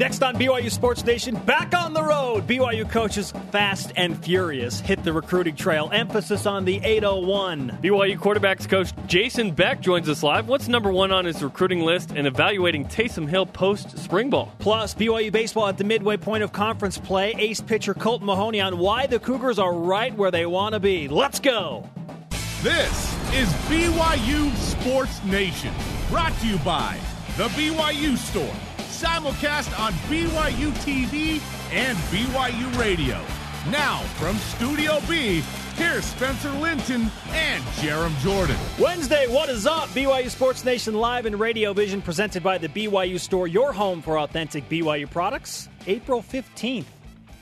Next on BYU Sports Nation, back on the road. BYU coaches fast and furious hit the recruiting trail. Emphasis on the 801. BYU quarterbacks coach Jason Beck joins us live. What's number one on his recruiting list and evaluating Taysom Hill post spring ball? Plus, BYU baseball at the midway point of conference play. Ace pitcher Kolton Mahoney on why the Cougars are right where they want to be. Let's go. This is BYU Sports Nation, brought to you by The BYU Store simulcast on BYU TV and BYU Radio. Now, from Studio B, here's Spencer Linton and Jarom Jordan. Wednesday, what is up? BYU Sports Nation live in Radio Vision, presented by the BYU Store, your home for authentic BYU products. April 15th.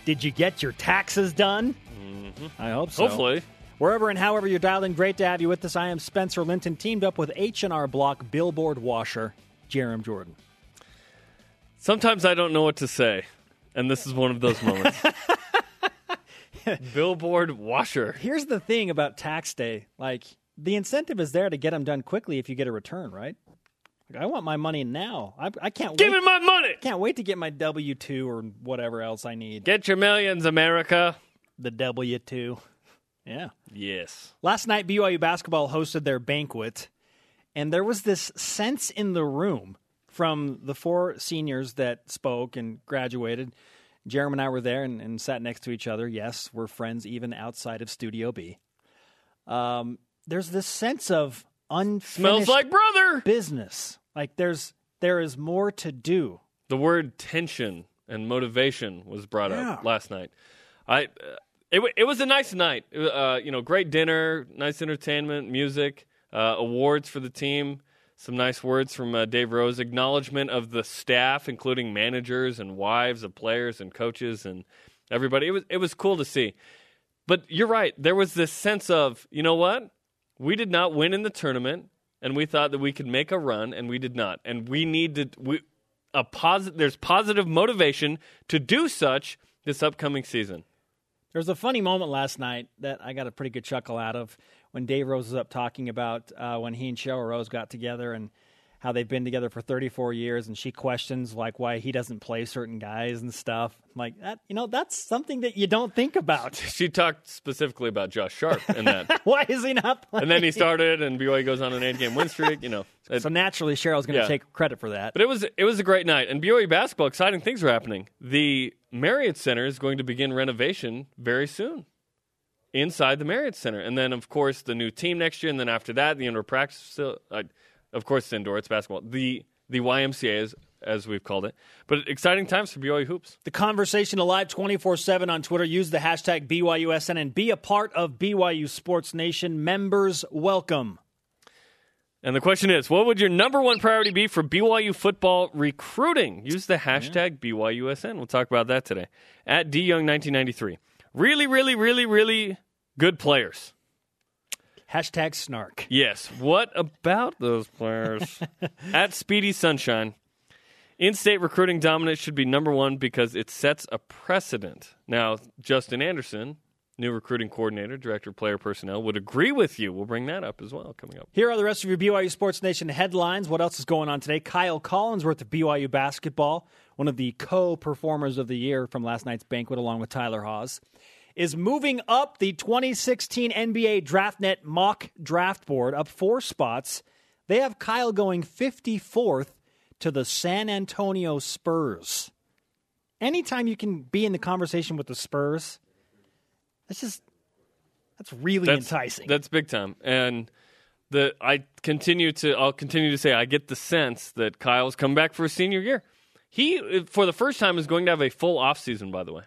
Did you get your taxes done? Mm-hmm. I hope so. Hopefully. Wherever and however you're dialed in, great to have you with us. I am Spencer Linton, teamed up with H&R Block billboard washer, Jarom Jordan. Sometimes I don't know what to say, and this is one of those moments. Billboard washer. Here's the thing about tax day: like the incentive is there to get them done quickly if you get a return, right? Like, I want my money now. I, I can't give wait. me my money. Can't wait to get my W two or whatever else I need. Get your millions, America. The W two. Yeah. Yes. Last night, BYU basketball hosted their banquet, and there was this sense in the room from the four seniors that spoke and graduated. Jeremy and I were there and, and, sat next to each other. Yes, we're friends even outside of Studio B. Um, there's this sense of unfinished smells like brother business. Like there's there is more to do. The word tension and motivation was brought yeah. up last night. I uh, it it was a nice night. Uh, you know, great dinner, nice entertainment, music, uh, awards for the team some nice words from uh, Dave Rose, acknowledgement of the staff, including managers and wives of players and coaches and everybody. It was it was cool to see. But you're right. There was this sense of, you know what? We did not win in the tournament, and we thought that we could make a run, and we did not. And we need to we a positive. There's positive motivation to do such this upcoming season. There was a funny moment last night that I got a pretty good chuckle out of when Dave Rose was up talking about uh, when he and Cheryl Rose got together and how they've been together for 34 years, and she questions like why he doesn't play certain guys and stuff. Like that, you know, that's something that you don't think about. She talked specifically about Josh Sharp and that. why is he not playing? And then he started, and BYU goes on an eight-game win streak. You know, it, so naturally Cheryl's going to yeah. take credit for that. But it was it was a great night, and BYU basketball. Exciting things are happening. The Marriott Center is going to begin renovation very soon inside the Marriott Center. And then, of course, the new team next year. And then after that, the indoor practice. Uh, of course, it's indoor. It's basketball. The the YMCA is as we've called it. But exciting times for BYU hoops. The conversation alive 24/7 on Twitter. Use the hashtag BYUSN and be a part of BYU Sports Nation. Members welcome. And the question is, what would your number one priority be for BYU football recruiting? Use the hashtag yeah. BYUSN. We'll talk about that today. At DYoung1993. Really, really, really, really good players. Hashtag snark. Yes. What about those players? At Speedy Sunshine, in state recruiting dominance should be number one because it sets a precedent. Now, Justin Anderson, new recruiting coordinator, director of player personnel, would agree with you. We'll bring that up as well coming up. Here are the rest of your BYU Sports Nation headlines. What else is going on today? Kyle Collinsworth of BYU basketball, one of the co performers of the year from last night's banquet, along with Tyler Haws is moving up the 2016 NBA DraftNet mock draft board up four spots. They have Kyle going 54th to the San Antonio Spurs. Anytime you can be in the conversation with the Spurs, that's just that's really that's, enticing. That's big time. And the I continue to I'll continue to say I get the sense that Kyle's come back for a senior year. He for the first time is going to have a full offseason, by the way.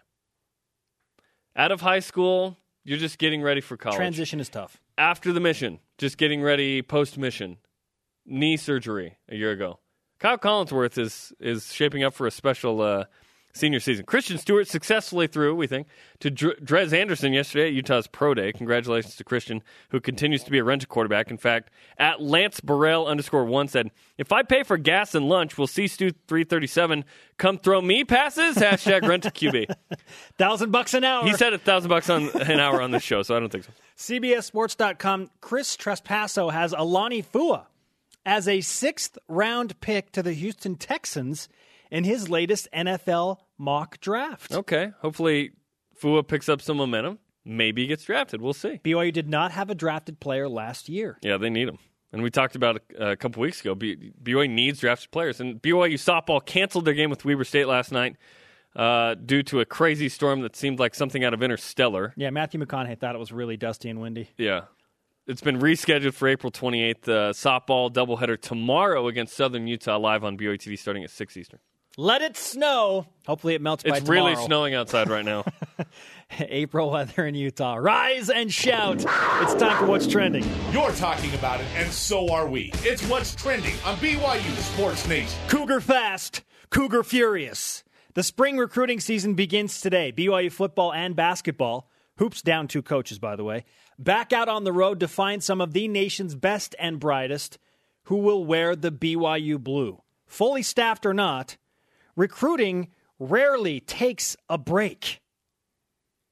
Out of high school, you're just getting ready for college. Transition is tough. After the mission, just getting ready post mission. Knee surgery a year ago. Kyle Collinsworth is is shaping up for a special uh, senior season. Christian Stewart successfully threw, we think, to Dres Anderson yesterday at Utah's Pro Day. Congratulations to Christian, who continues to be a rental quarterback. In fact, at Lance Burrell underscore one said, If I pay for gas and lunch, will see Stu 337 come throw me passes? Hashtag rent a QB. thousand bucks an hour. He said a thousand bucks on an hour on the show, so I don't think so. CBSSports.com, Chris Trapasso has Alani Fua as a sixth round pick to the Houston Texans in his latest NFL mock draft. Okay. Hopefully, Fua picks up some momentum. Maybe he gets drafted. We'll see. BYU did not have a drafted player last year. Yeah, they need him. And we talked about it a couple weeks ago. BYU needs drafted players. And BYU softball canceled their game with Weber State last night uh, due to a crazy storm that seemed like something out of Interstellar. Yeah, Matthew McConaughey thought it was really dusty and windy. Yeah. It's been rescheduled for April 28th. Uh, softball doubleheader tomorrow against Southern Utah live on BYU TV starting at 6 Eastern. Let it snow. Hopefully it melts it's tomorrow. It's really snowing outside right now. April weather in Utah. Rise and shout. It's time for What's Trending. You're talking about it, and so are we. It's What's Trending on BYU Sports Nation. Cougar Fast, Cougar Furious. The spring recruiting season begins today. BYU football and basketball. Hoops down two coaches, by the way. Back out on the road to find some of the nation's best and brightest who will wear the BYU blue. Fully staffed or not, recruiting rarely takes a break.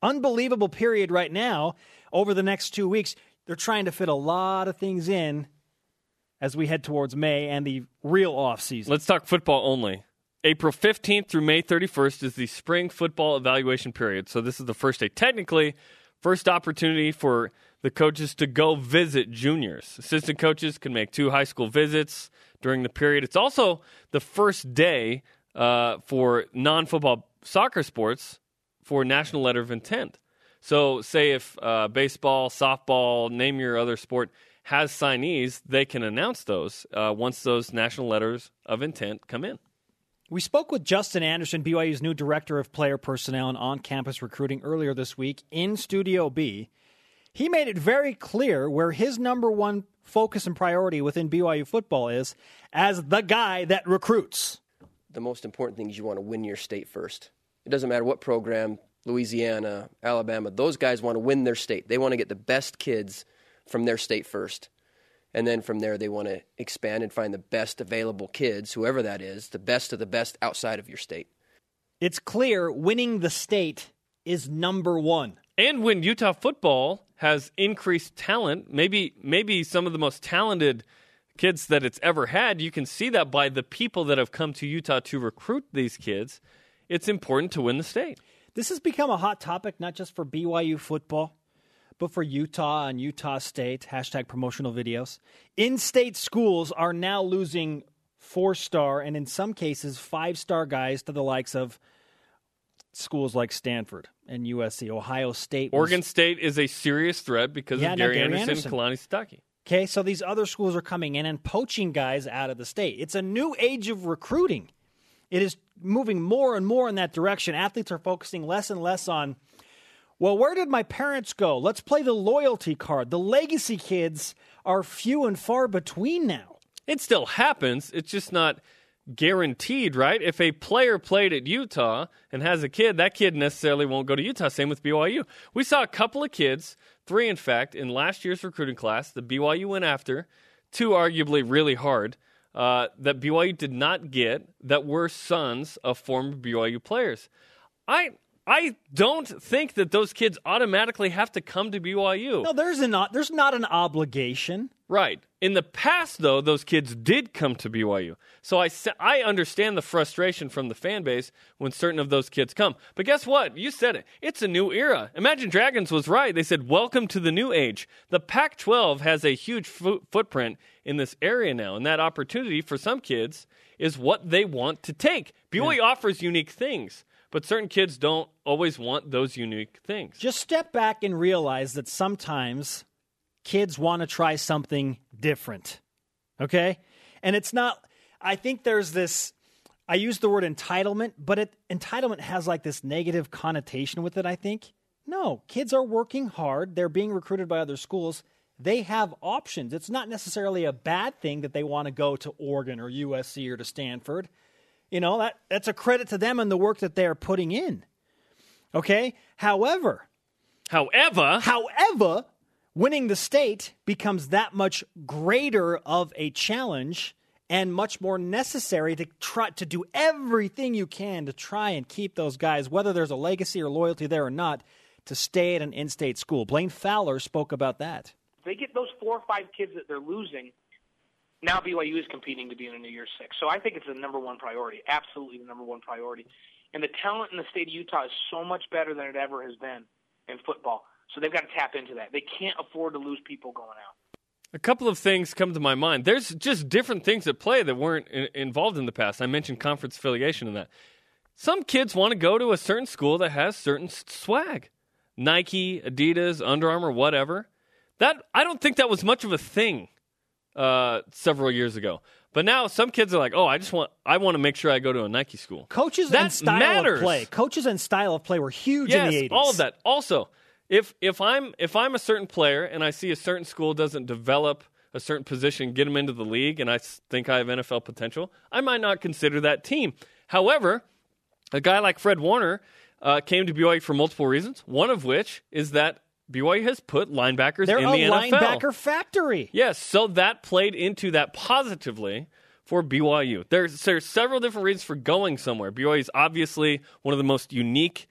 Unbelievable period right now. Over the next two weeks, they're trying to fit a lot of things in as we head towards May and the real off season. Let's talk football only. April 15th through May 31st is the spring football evaluation period. So this is the first day. Technically, first opportunity for the coaches to go visit juniors. Assistant coaches can make two high school visits during the period. It's also the first day uh, for non football soccer sports for National Letter of Intent. So, say if uh, baseball, softball, name your other sport has signees, they can announce those uh, once those national letters of intent come in. We spoke with Justin Anderson, BYU's new director of player personnel and on campus recruiting, earlier this week in Studio B. He made it very clear where his number one focus and priority within BYU football is as the guy that recruits the most important thing is you want to win your state first. It doesn't matter what program, Louisiana, Alabama, those guys want to win their state. They want to get the best kids from their state first. And then from there, they want to expand and find the best available kids, whoever that is, the best of the best outside of your state. It's clear winning the state is number one. And when Utah football has increased talent, maybe maybe some of the most talented kids that it's ever had. You can see that by the people that have come to Utah to recruit these kids. It's important to win the state. This has become a hot topic, not just for BYU football, but for Utah and Utah State. Hashtag promotional videos. In state schools are now losing four star and in some cases five star guys to the likes of schools like Stanford and USC. Ohio State. Oregon State is a serious threat because yeah, of Gary, Gary Anderson, Anderson. and Kalani Sitake. Okay, so these other schools are coming in and poaching guys out of the state. It's a new age of recruiting. It is moving more and more in that direction. Athletes are focusing less and less on, well, where did my parents go? Let's play the loyalty card. The legacy kids are few and far between now. It still happens. It's just not guaranteed, right? If a player played at Utah and has a kid, that kid necessarily won't go to Utah. Same with BYU. We saw a couple of kids Three, in fact, in last year's recruiting class, the BYU went after, two arguably really hard, uh, that BYU did not get that were sons of former BYU players. I I don't think that those kids automatically have to come to BYU. No, there's not there's not an obligation. Right. In the past, though, those kids did come to BYU. So I, I understand the frustration from the fan base when certain of those kids come. But guess what? You said it. It's a new era. Imagine Dragons was right. They said, Welcome to the new age. The Pac 12 has a huge fo- footprint in this area now. And that opportunity for some kids is what they want to take. BYU yeah. offers unique things but certain kids don't always want those unique things. Just step back and realize that sometimes kids want to try something different. Okay? And it's not, I think there's this, I use the word entitlement, but it, entitlement has like this negative connotation with it, I think. No, kids are working hard. They're being recruited by other schools. They have options. It's not necessarily a bad thing that they want to go to Oregon or USC or to Stanford. You know, that, that's a credit to them and the work that they are putting in. Okay? However, however, however, winning the state becomes that much greater of a challenge and much more necessary to try to do everything you can to try and keep those guys, whether there's a legacy or loyalty there or not, to stay at an in-state school. Blaine Fowler spoke about that. They get those four or five kids that they're losing. Now BYU is competing to be in a New Year's Six. So I think it's the number one priority, absolutely the number one priority. And the talent in the state of Utah is so much better than it ever has been in football. So they've got to tap into that. They can't afford to lose people going out. A couple of things come to my mind. There's just different things at play that weren't in- involved in the past. I mentioned conference affiliation in that. Some kids want to go to a certain school that has certain swag. Nike, Adidas, Under Armour, whatever. That I don't think that was much of a thing uh, several years ago. But now some kids are like, "Oh, I just want I want to make sure I go to a Nike school." Coaches that and style matters. of play. Coaches and style of play were huge yes, in the 80s. all of that. Also, if if I'm if I'm a certain player and I see a certain school doesn't develop a certain position, get them into the league, and I think I have NFL potential, I might not consider that team. However, a guy like Fred Warner uh, came to BYU for multiple reasons. One of which is that BYU has put linebackers in the world. They're in a the NFL. linebacker factory. Yes, so that played into that positively for BYU. There's there's several different reasons for going somewhere. BYU is obviously one of the most unique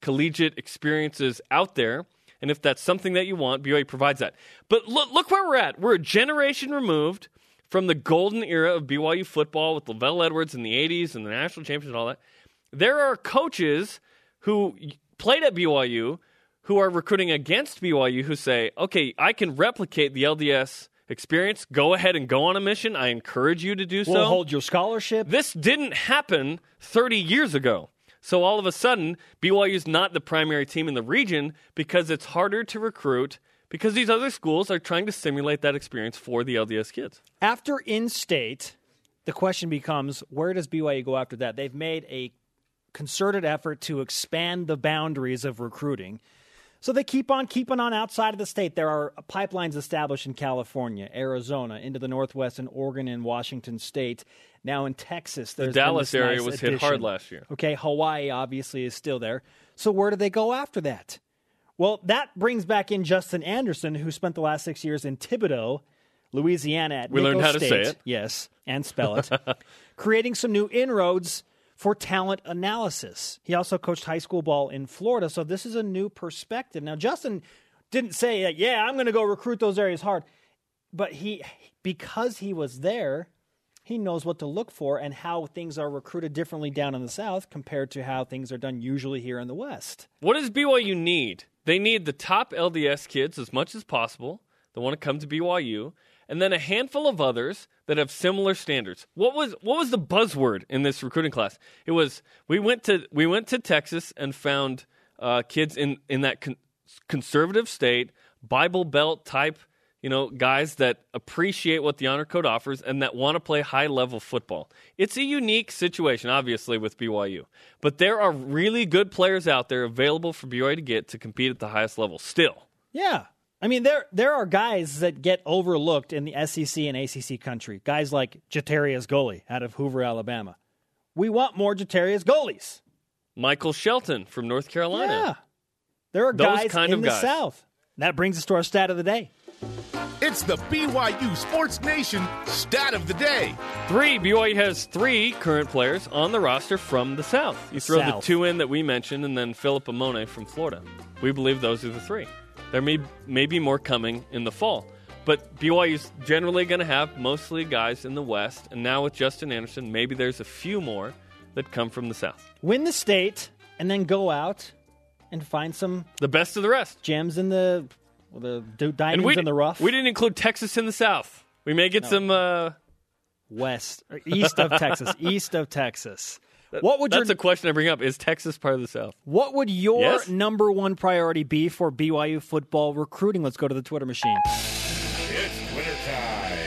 collegiate experiences out there. And if that's something that you want, BYU provides that. But look, look where we're at. We're a generation removed from the golden era of BYU football with LaVell Edwards in the 80s and the national champions and all that. There are coaches who played at BYU who are recruiting against BYU who say, okay, I can replicate the LDS experience. Go ahead and go on a mission. I encourage you to do so. We'll hold your scholarship. This didn't happen 30 years ago. So all of a sudden, BYU is not the primary team in the region because it's harder to recruit because these other schools are trying to simulate that experience for the LDS kids. After in state, the question becomes where does BYU go after that? They've made a concerted effort to expand the boundaries of recruiting. So they keep on keeping on outside of the state. There are pipelines established in California, Arizona, into the Northwest, and Oregon and Washington State. Now in Texas, the Dallas area nice was addition. hit hard last year. Okay, Hawaii obviously is still there. So where do they go after that? Well, that brings back in Justin Anderson, who spent the last six years in Thibodaux, Louisiana at We learned how to State. say it. Yes, and spell it. creating some new inroads for talent analysis. He also coached high school ball in Florida, so this is a new perspective. Now, Justin didn't say, that, "Yeah, I'm going to go recruit those areas hard," but he, because he was there, he knows what to look for and how things are recruited differently down in the South compared to how things are done usually here in the West. What does BYU need? They need the top LDS kids as much as possible They want to come to BYU, and then a handful of others that have similar standards. What was what was the buzzword in this recruiting class? It was we went to we went to Texas and found uh, kids in in that con- conservative state, Bible Belt type, you know, guys that appreciate what the honor code offers and that want to play high level football. It's a unique situation, obviously, with BYU, but there are really good players out there available for BYU to get to compete at the highest level. Still, Yeah. I mean, there there are guys that get overlooked in the SEC and ACC country. Guys like Jatarius Goli out of Hoover, Alabama. We want more Jatarius Goalies. Michael Shelton from North Carolina. Yeah. There are Those guys kind in of the guys. South. That brings us to our stat of the day. It's the BYU Sports Nation stat of the day. Three. BYU has three current players on the roster from the South. You throw South. the two in that we mentioned, and then Philip Amone from Florida. We believe those are the three. There may, may be more coming in the fall. But BYU's generally going to have mostly guys in the West, and now with Justin Anderson, maybe there's a few more that come from the South. Win the state and then go out and find some The best of the rest. gems in the well, the diamonds we, in the rough. we didn't include Texas in the South. We may get some. Uh, West or east of Texas, east of Texas. What would that's your a question I bring up. Is Texas part of the South? what would your Yes? number one priority be for BYU football recruiting? Let's go to the Twitter machine. It's Twitter time.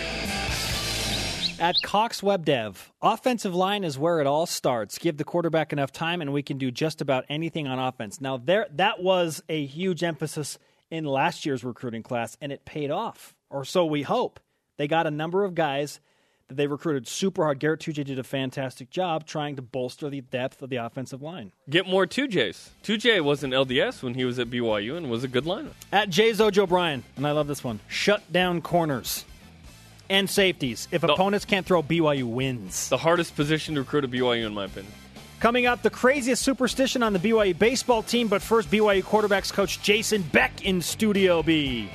At Cox Web Dev, offensive line is where it all starts. Give the quarterback enough time, and we can do just about anything on offense. Now, there that was a huge emphasis in last year's recruiting class, and it paid off, or so we hope. They got a number of guys that they recruited super hard. Garett Tujague did a fantastic job trying to bolster the depth of the offensive line. Get more 2Js. 2J was an LDS when he was at BYU and was a good lineman. At Jay's Ojo Bryan, and I love this one. Shut down corners and safeties. If No. opponents can't throw, BYU wins. The hardest position to recruit at BYU, in my opinion. Coming up, the craziest superstition on the BYU baseball team, but first, BYU quarterbacks coach Jason Beck in Studio B.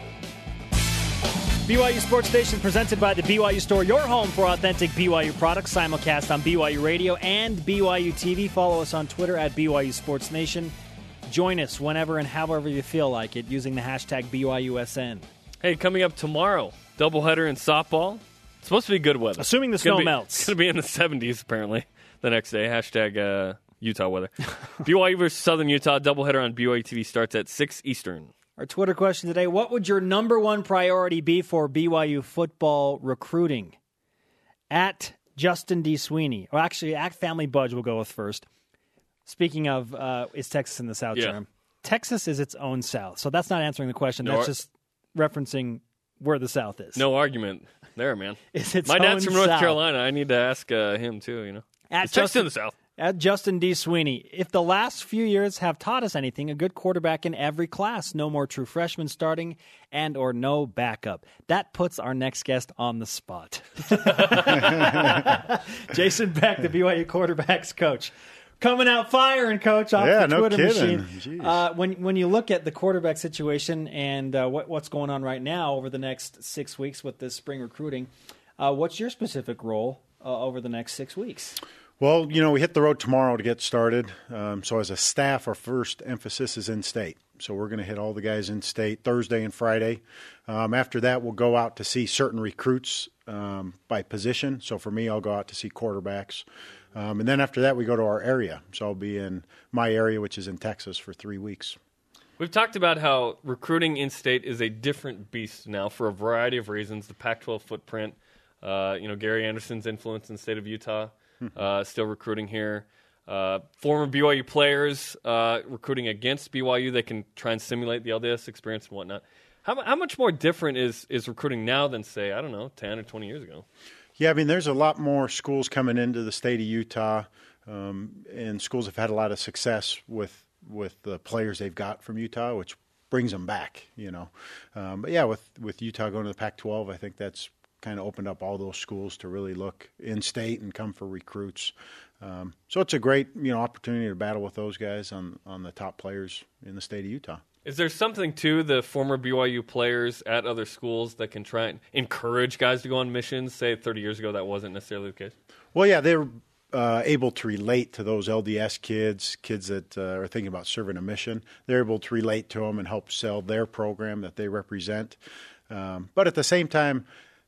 BYU Sports Nation presented by the BYU Store, your home for authentic BYU products. Simulcast on BYU Radio and BYU TV. Follow us on Twitter at BYU Sports Nation. Join us whenever and however you feel like it using the hashtag BYUSN. Hey, coming up tomorrow, doubleheader in softball. It's supposed to be good weather. Assuming the snow be- melts. It's going to be in the 70s apparently the next day. Hashtag uh, Utah weather. BYU versus Southern Utah doubleheader on BYU TV starts at 6 Eastern. Our Twitter question today What would your number one priority be for BYU football recruiting? At Justin D. Sweeney, or actually, at Family Budge, we'll go with first. Speaking of, uh, is Texas in the South Yeah. term? Texas is its own South. So that's not answering the question. No, that's just referencing where the South is. No argument there, man. My dad's from North South. Carolina. I need to ask uh, him too, you know. At It's Texas in the South. At Justin D. Sweeney, if the last few years have taught us anything, a good quarterback in every class, no more true freshmen starting, and or no backup. That puts our next guest on the spot. Jason Beck, the BYU quarterbacks coach. Coming out firing, coach, off Yeah, the no Twitter kidding. machine. Uh, when when you look at the quarterback situation and uh, what, what's going on right now over the next six weeks with this spring recruiting, uh, what's your specific role uh, over the next six weeks? Well, you know, we hit the road tomorrow to get started. Um, so, as a staff, our first emphasis is in state. So, we're going to hit all the guys in state Thursday and Friday. Um, after that, we'll go out to see certain recruits um, by position. So, for me, I'll go out to see quarterbacks. Um, and then after that, we go to our area. So, I'll be in my area, which is in Texas, for three weeks. We've talked about how recruiting in state is a different beast now for a variety of reasons. The Pac 12 footprint, uh, you know, Gary Anderson's influence in the state of Utah, uh, still recruiting here. Uh, former BYU players uh, recruiting against BYU, they can try and simulate the LDS experience and whatnot. How, how much more different is, is recruiting now than, say, I don't know, 10 or 20 years ago? Yeah, I mean, there's a lot more schools coming into the state of Utah, um, and schools have had a lot of success with with the players they've got from Utah, which brings them back. You know, um, but yeah, with with Utah going to the Pac-12, I think that's kind of opened up all those schools to really look in state and come for recruits. Um, so it's a great you know opportunity to battle with those guys on on the top players in the state of Utah. Is there something to the former BYU players at other schools that can try and encourage guys to go on missions? Say 30 years ago, that wasn't necessarily the case. Well, yeah, they're uh, able to relate to those LDS kids, kids that uh, are thinking about serving a mission. They're able to relate to them and help sell their program that they represent. Um, but at the same time,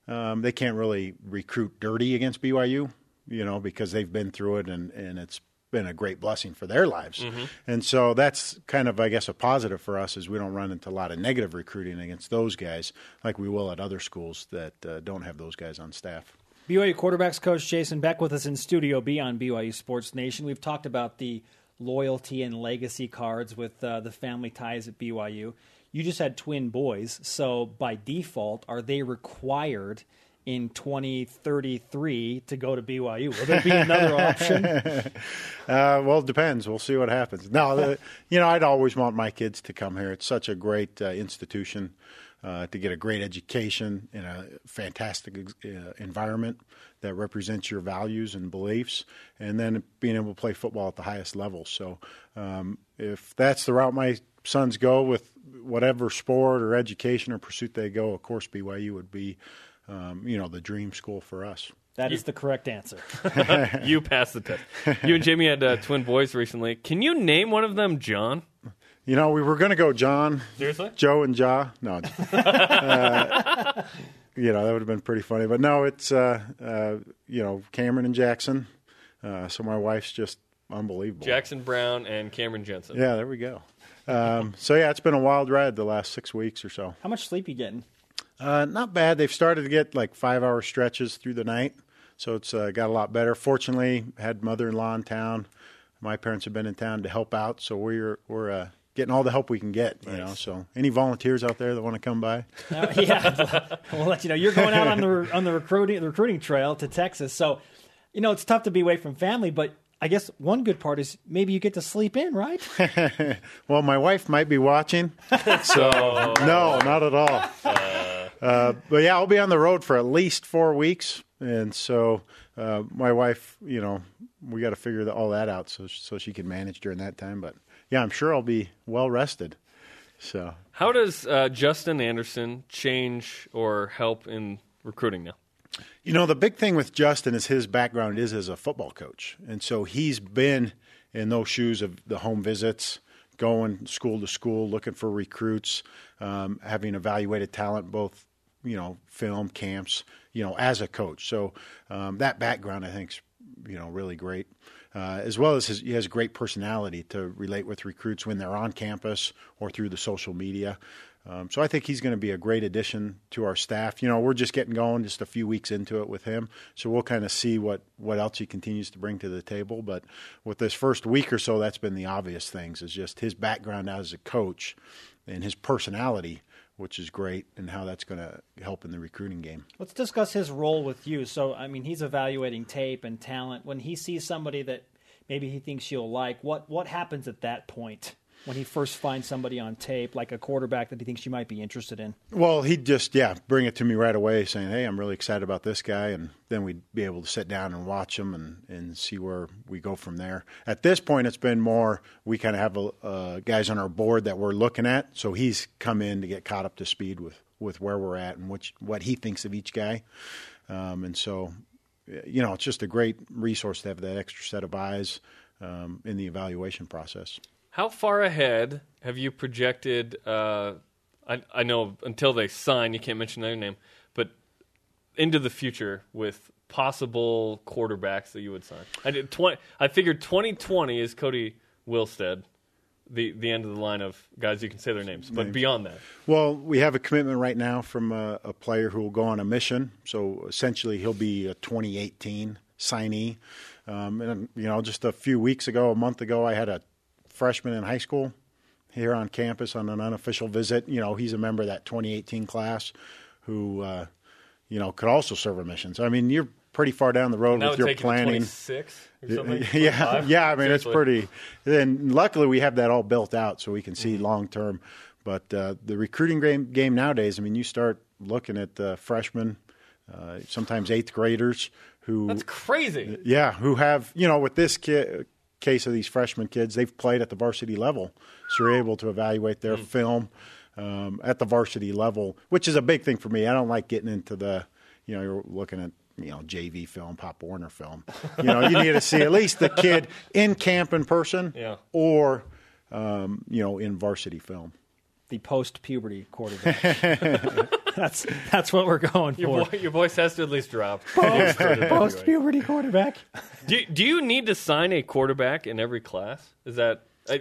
um, they can't really recruit dirty against BYU, you know, because they've been through it and, and it's been a great blessing for their lives. And so that's kind of, I guess, a positive for us is we don't run into a lot of negative recruiting against those guys like we will at other schools that uh, don't have those guys on staff. BYU quarterbacks coach Jason Beck with us in Studio B on BYU Sports Nation. We've talked about the loyalty and legacy cards with uh, the family ties at BYU. You just had twin boys, so by default, are they required in 2033 to go to BYU? Will there be another option? Uh, well, it depends. We'll see what happens. Now, the, you know, I'd always want my kids to come here. It's such a great uh, institution uh, to get a great education in a fantastic uh, environment that represents your values and beliefs, and then being able to play football at the highest level. So, um, if that's the route my sons go with whatever sport or education or pursuit they go, of course, BYU would be, um, you know, the dream school for us. That is the correct answer. you passed the test. You and Jamie had uh, twin boys recently. Can you name one of them John? You know, we were going to go John, Seriously? Joe and Ja. No, uh, you know that would have been pretty funny. But no, it's uh, uh, you know Cameron and Jackson. Uh, so my wife's just unbelievable. Jackson Brown and Cameron Jensen. Yeah, there we go. Um, so yeah, it's been a wild ride the last six weeks or so. How much sleep you getting? Uh, not bad. They've started to get like five-hour stretches through the night, so it's uh, got a lot better. Fortunately, had mother-in-law in town. My parents have been in town to help out, so we're we're uh, getting all the help we can get. You know, so any volunteers out there that want to come by, Uh, yeah, we'll let you know. You're going out on the on the recruiting the recruiting trail to Texas, so you know it's tough to be away from family. But I guess one good part is maybe you get to sleep in, right? well, my wife might be watching, so no, not at all. Uh, but yeah, I'll be on the road for at least four weeks, and so uh, my wife, you know, we got to figure the, all that out so so she can manage during that time. But yeah, I'm sure I'll be well rested. So, how does uh, Justin Anderson change or help in recruiting now? You know, the big thing with Justin is his background is as a football coach, and so he's been in those shoes of the home visits, going school to school, looking for recruits, um, having evaluated talent both you know film camps you know as a coach. So um, that background i think is you know really great uh, as well as his, he has great personality to relate with recruits when they're on campus or through the social media um, so I think he's going to be a great addition to our staff. You know, we're just getting going, just a few weeks into it with him, so we'll kind of see what what else he continues to bring to the table. But with this first week or so, that's been the obvious things: is just his background as a coach and his personality which is great, and how that's going to help in the recruiting game. Let's discuss his role with you. So, I mean, he's evaluating tape and talent. When he sees somebody that maybe he thinks you'll like, what what happens at that point? When he first finds somebody on tape, like a quarterback that he thinks you might be interested in? Well, he'd just, yeah, bring it to me right away saying, hey, I'm really excited about this guy. And then we'd be able to sit down and watch him and, and see where we go from there. At this point, it's been more, we kind of have a, uh, guys on our board that we're looking at. So he's come in to get caught up to speed with, with where we're at and which, what he thinks of each guy. Um, and so, you know, it's just a great resource to have that extra set of eyes um, in the evaluation process. How far ahead have you projected? Uh, I, I know until they sign, you can't mention their name, but into the future with possible quarterbacks that you would sign. I did twenty. I figured 2020 is Kody Wilstead, the the end of the line of guys you can say their names. But names. beyond that, well, we have a commitment right now from a, a, player who will go on a mission. So essentially, he'll be a 2018 signee. Um, and you know, just a few weeks ago, a month ago, I had a freshman in high school here on campus on an unofficial visit. You know, he's a member of that 2018 class who, uh, you know, could also serve a mission. So, I mean, you're pretty far down the road with your planning. Six yeah, yeah. I mean, Seriously. it's pretty. And luckily, we have that all built out so we can see mm-hmm. long term. But uh, the recruiting game, game nowadays, I mean, you start looking at uh, freshmen, uh, sometimes eighth graders who. That's crazy. Yeah, who have you know with this kid case of these freshman kids, they've played at the varsity level, so you're able to evaluate their mm. film um, at the varsity level, which is a big thing for me. I don't like getting into the, you know, you're looking at you know JV film, Pop Warner film. You know, you need to see at least the kid in camp in person, yeah. or um, you know in varsity film. The post puberty quarterback. that's that's what we're going your for. Vo- your voice has to at least drop. Post puberty quarterback. Do do you need to sign a quarterback in every class? Is that uh,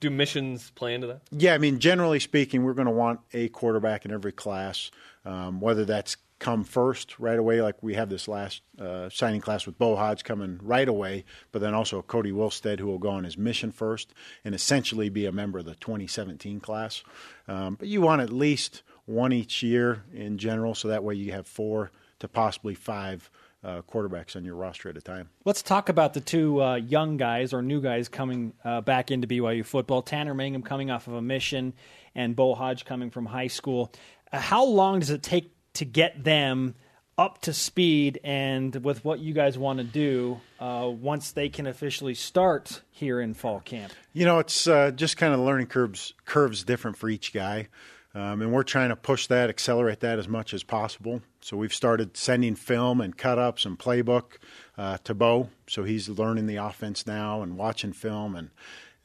do missions play into that? Yeah, I mean, generally speaking, we're going to want a quarterback in every class, um, whether that's come first right away, like we have this last uh, signing class with Beau Hoge coming right away, but then also Kody Wilstead, who will go on his mission first and essentially be a member of the 2017 class. Um, but you want at least one each year in general, so that way you have four to possibly five uh, quarterbacks on your roster at a time. Let's talk about the two uh, young guys or new guys coming uh, back into BYU football. Tanner Mangum coming off of a mission, and Beau Hoge coming from high school. Uh, how long does it take to get them up to speed and with what you guys want to do uh, once they can officially start here in fall camp? You know, it's uh, just kind of learning curves curves different for each guy. Um, and we're trying to push that, accelerate that as much as possible. So we've started sending film and cut ups and playbook uh, to Beau. So he's learning the offense now and watching film. And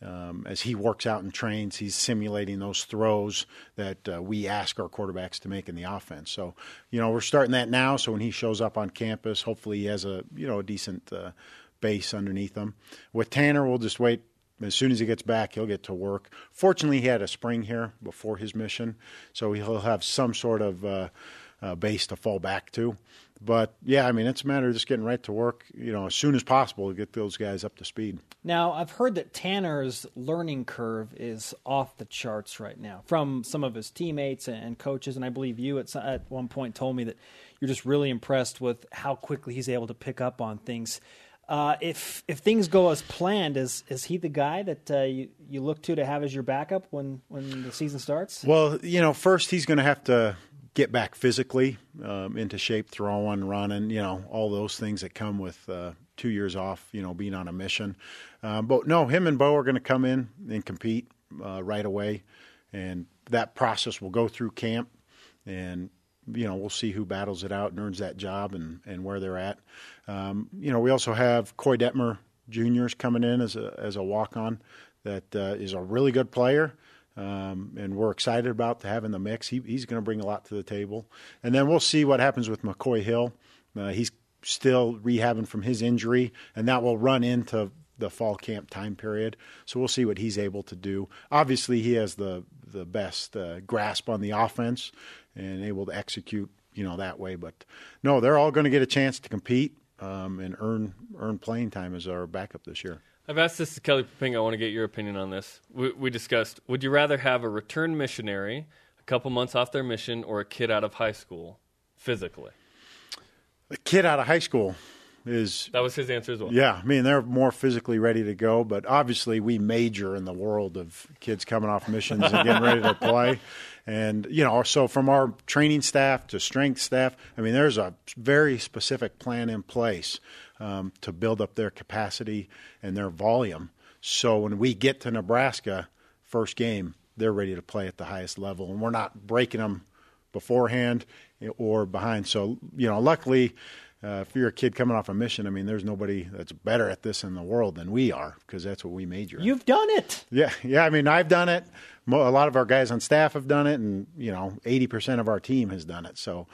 um, as he works out and trains, he's simulating those throws that uh, we ask our quarterbacks to make in the offense. So, you know, we're starting that now. So when he shows up on campus, hopefully he has a, you know, a decent uh, base underneath him. With Tanner, we'll just wait as soon as he gets back, he'll get to work. Fortunately, he had a spring here before his mission, so he'll have some sort of uh, uh, base to fall back to. But yeah, I mean, it's a matter of just getting right to work, you know, as soon as possible to get those guys up to speed. Now, I've heard that Tanner's learning curve is off the charts right now from some of his teammates and coaches, and I believe you at, at one point told me that you're just really impressed with how quickly he's able to pick up on things. Uh, if if things go as planned, is is he the guy that uh, you you look to to have as your backup when when the season starts? Well, you know, first he's going to have to get back physically um, into shape, throwing, running, you know, all those things that come with uh, two years off, you know, being on a mission. Um, but no, him and Beau are going to come in and compete uh, right away and that process will go through camp, and you know we'll see who battles it out and earns that job and and where they're at. Um, you know we also have Koy Detmer Jr. coming in as a as a walk on that uh, is a really good player. Um, and we're excited about to have in the mix. He, he's going to bring a lot to the table, and then we'll see what happens with McCoy Hill. Uh, he's still rehabbing from his injury, and that will run into the fall camp time period. So we'll see what he's able to do. Obviously, he has the the best uh, grasp on the offense and able to execute, you know, that way. But no, they're all going to get a chance to compete um, and earn earn playing time as our backup this year. I've asked this to Kelly Poppinga. I want to get your opinion on this. We, we, discussed would you rather have a return missionary, a couple months off their mission, or a kid out of high school physically? A kid out of high school is. That was his answer as well. Yeah. I mean, they're more physically ready to go, but obviously we major in the world of kids coming off missions and getting ready to play. And, you know, so from our training staff to strength staff, I mean, there's a very specific plan in place um, to build up their capacity and their volume. So when we get to Nebraska, first game, they're ready to play at the highest level, and we're not breaking them beforehand or behind. So you know, luckily. Uh, if you're a kid coming off a mission, I mean, there's nobody that's better at this in the world than we are because that's what we major. In. You've done it. Yeah, yeah. I mean, I've done it. A lot of our guys on staff have done it, and you know, 80% of our team has done it. So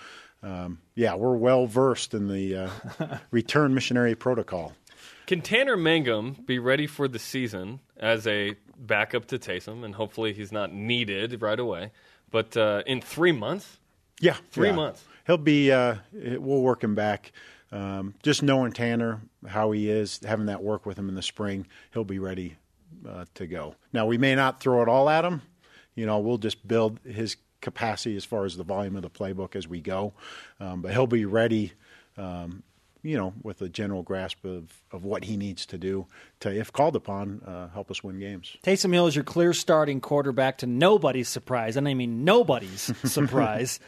um, yeah, we're well versed in the uh, return missionary protocol. Can Tanner Mangum be ready for the season as a backup to Taysom, and hopefully he's not needed right away? But uh, in three months, yeah, three yeah. months, he'll be. Uh, we'll work him back. Um, just knowing Tanner, how he is, having that work with him in the spring, he'll be ready uh, to go. Now we may not throw it all at him. You know, we'll just build his capacity as far as the volume of the playbook as we go. Um, but he'll be ready, um, you know, with a general grasp of, of what he needs to do to, if called upon, uh, help us win games. Taysom Hill is your clear starting quarterback to nobody's surprise, and I mean nobody's surprise.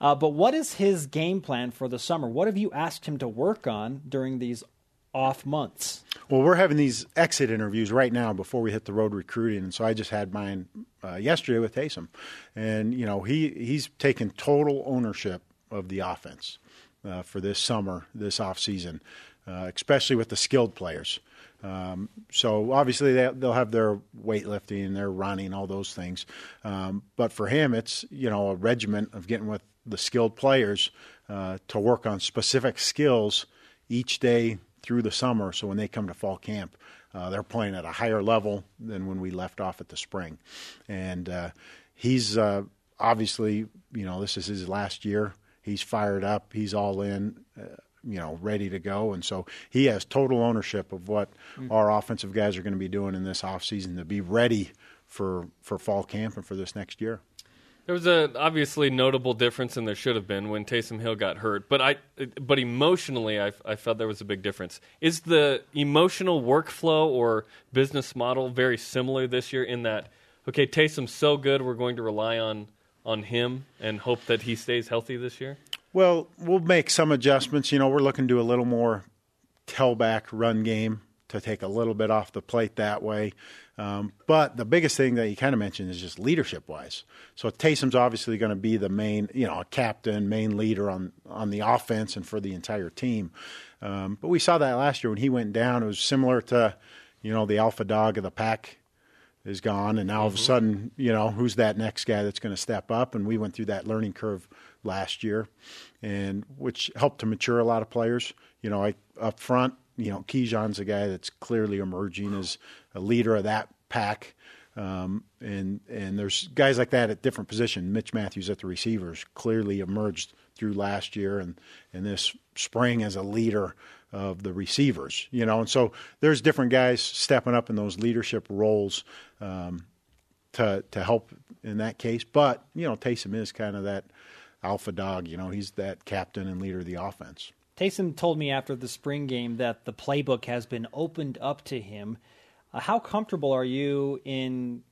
Uh, but what is his game plan for the summer? What have you asked him to work on during these off months? Well, we're having these exit interviews right now before we hit the road recruiting, and so I just had mine uh, yesterday with Taysom, and you know he he's taken total ownership of the offense uh, for this summer, this off season, uh, especially with the skilled players. Um, so obviously they, will have their weightlifting, and their running, all those things. Um, but for him, it's you know a regiment of getting with the skilled players uh, to work on specific skills each day through the summer. So when they come to fall camp, uh, they're playing at a higher level than when we left off at the spring. And uh, he's uh, obviously, you know, this is his last year. He's fired up. He's all in. Uh, you know, ready to go, and so he has total ownership of what mm-hmm. our offensive guys are going to be doing in this off season to be ready for for fall camp and for this next year. There was a obviously notable difference, and there should have been when Taysom Hill got hurt. But I, but emotionally, I, I felt there was a big difference. Is the emotional workflow or business model very similar this year? In that, okay, Taysom's so good, we're going to rely on on him and hope that he stays healthy this year. Well, we'll make some adjustments. You know, we're looking to a little more tailback run game to take a little bit off the plate that way. Um, but the biggest thing that you kind of mentioned is just leadership wise. So Taysom's obviously going to be the main, you know, a captain, main leader on on the offense and for the entire team. Um, but we saw that last year when he went down. It was similar to, you know, the alpha dog of the pack is gone, and now mm-hmm. all of a mm-hmm. sudden, you know, who's that next guy that's going to step up? And we went through that learning curve last year, and which helped to mature a lot of players. You know, I up front you know, Tejan's a guy that's clearly emerging as a leader of that pack. Um, and and there's guys like that at different positions. Mitch Matthews at the receivers clearly emerged through last year and, and this spring as a leader of the receivers. You know, and so there's different guys stepping up in those leadership roles um, to to help in that case. But you know, Taysom is kind of that alpha dog. You know, he's that captain and leader of the offense. Taysom told me after the spring game that the playbook has been opened up to him. Uh, how comfortable are you in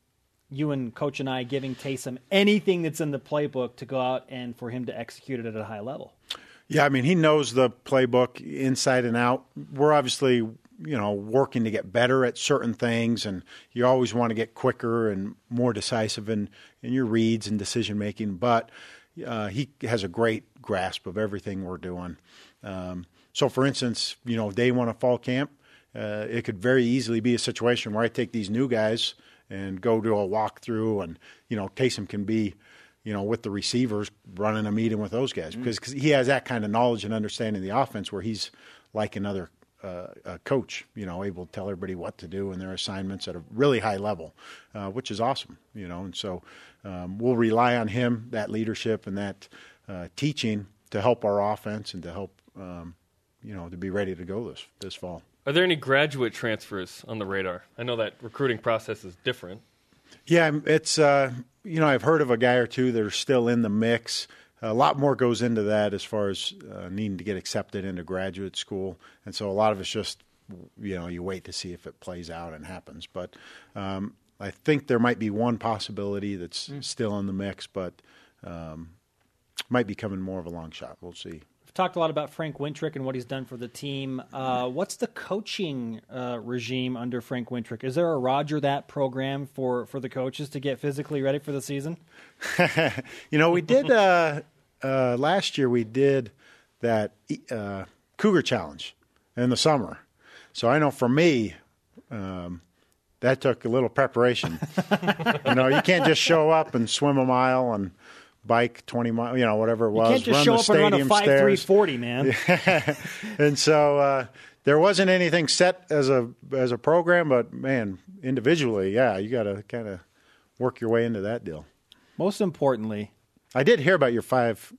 you and coach Anae giving Taysom anything that's in the playbook to go out and for him to execute it at a high level? Yeah, I mean he knows the playbook inside and out. We're obviously you know, working to get better at certain things, and you always want to get quicker and more decisive in, in your reads and decision making. But uh, he has a great grasp of everything we're doing. Um, so, for instance, you know, day one of fall camp, uh, it could very easily be a situation where I take these new guys and go to a walkthrough, and you know, Taysom can be, you know, with the receivers running a meeting with those guys because cause he has that kind of knowledge and understanding of the offense where he's like another uh, a coach, you know, able to tell everybody what to do and their assignments at a really high level, uh, which is awesome, you know. And so um, we'll rely on him, that leadership and that uh, teaching to help our offense and to help, um, you know, to be ready to go this this fall. Are there any graduate transfers on the radar? I know that recruiting process is different. Yeah, it's uh, you know I've heard of a guy or two that are still in the mix. A lot more goes into that as far as uh, needing to get accepted into graduate school, and so a lot of it's just you know you wait to see if it plays out and happens. But um, I think there might be one possibility that's mm. still in the mix, but um, might be coming more of a long shot. We'll see. Talked a lot about Frank Wintrick and what he's done for the team. Uh, what's the coaching uh, regime under Frank Wintrick? Is there a Roger that program for, for the coaches to get physically ready for the season? you know, we did uh, uh, last year. We did that uh, Cougar Challenge in the summer. So I know for me, um, that took a little preparation. you know, you can't just show up and swim a mile and bike 20 miles, you know, whatever it was. You can't just show up and run a 5 3 40, man. and so uh, there wasn't anything set as a as a program, but man, individually, yeah, you got to kind of work your way into that deal. Most importantly, I did hear about your 5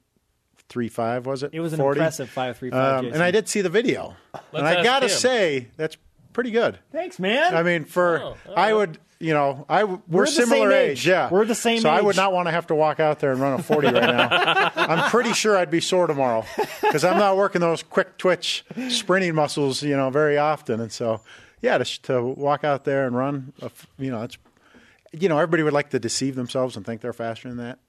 three five was it? It was an 40? impressive five three five. Um, and I did see the video, Let's and I got to say that's pretty good. Thanks, man. I mean, for oh, I would you know, I we're, we're similar age. age. Yeah, we're the same. Age. So age. I would not want to have to walk out there and run a forty right now. I'm pretty sure I'd be sore tomorrow because I'm not working those quick twitch sprinting muscles, you know, very often. And so, yeah, to, to walk out there and run, a, you know, it's you know, everybody would like to deceive themselves and think they're faster than that,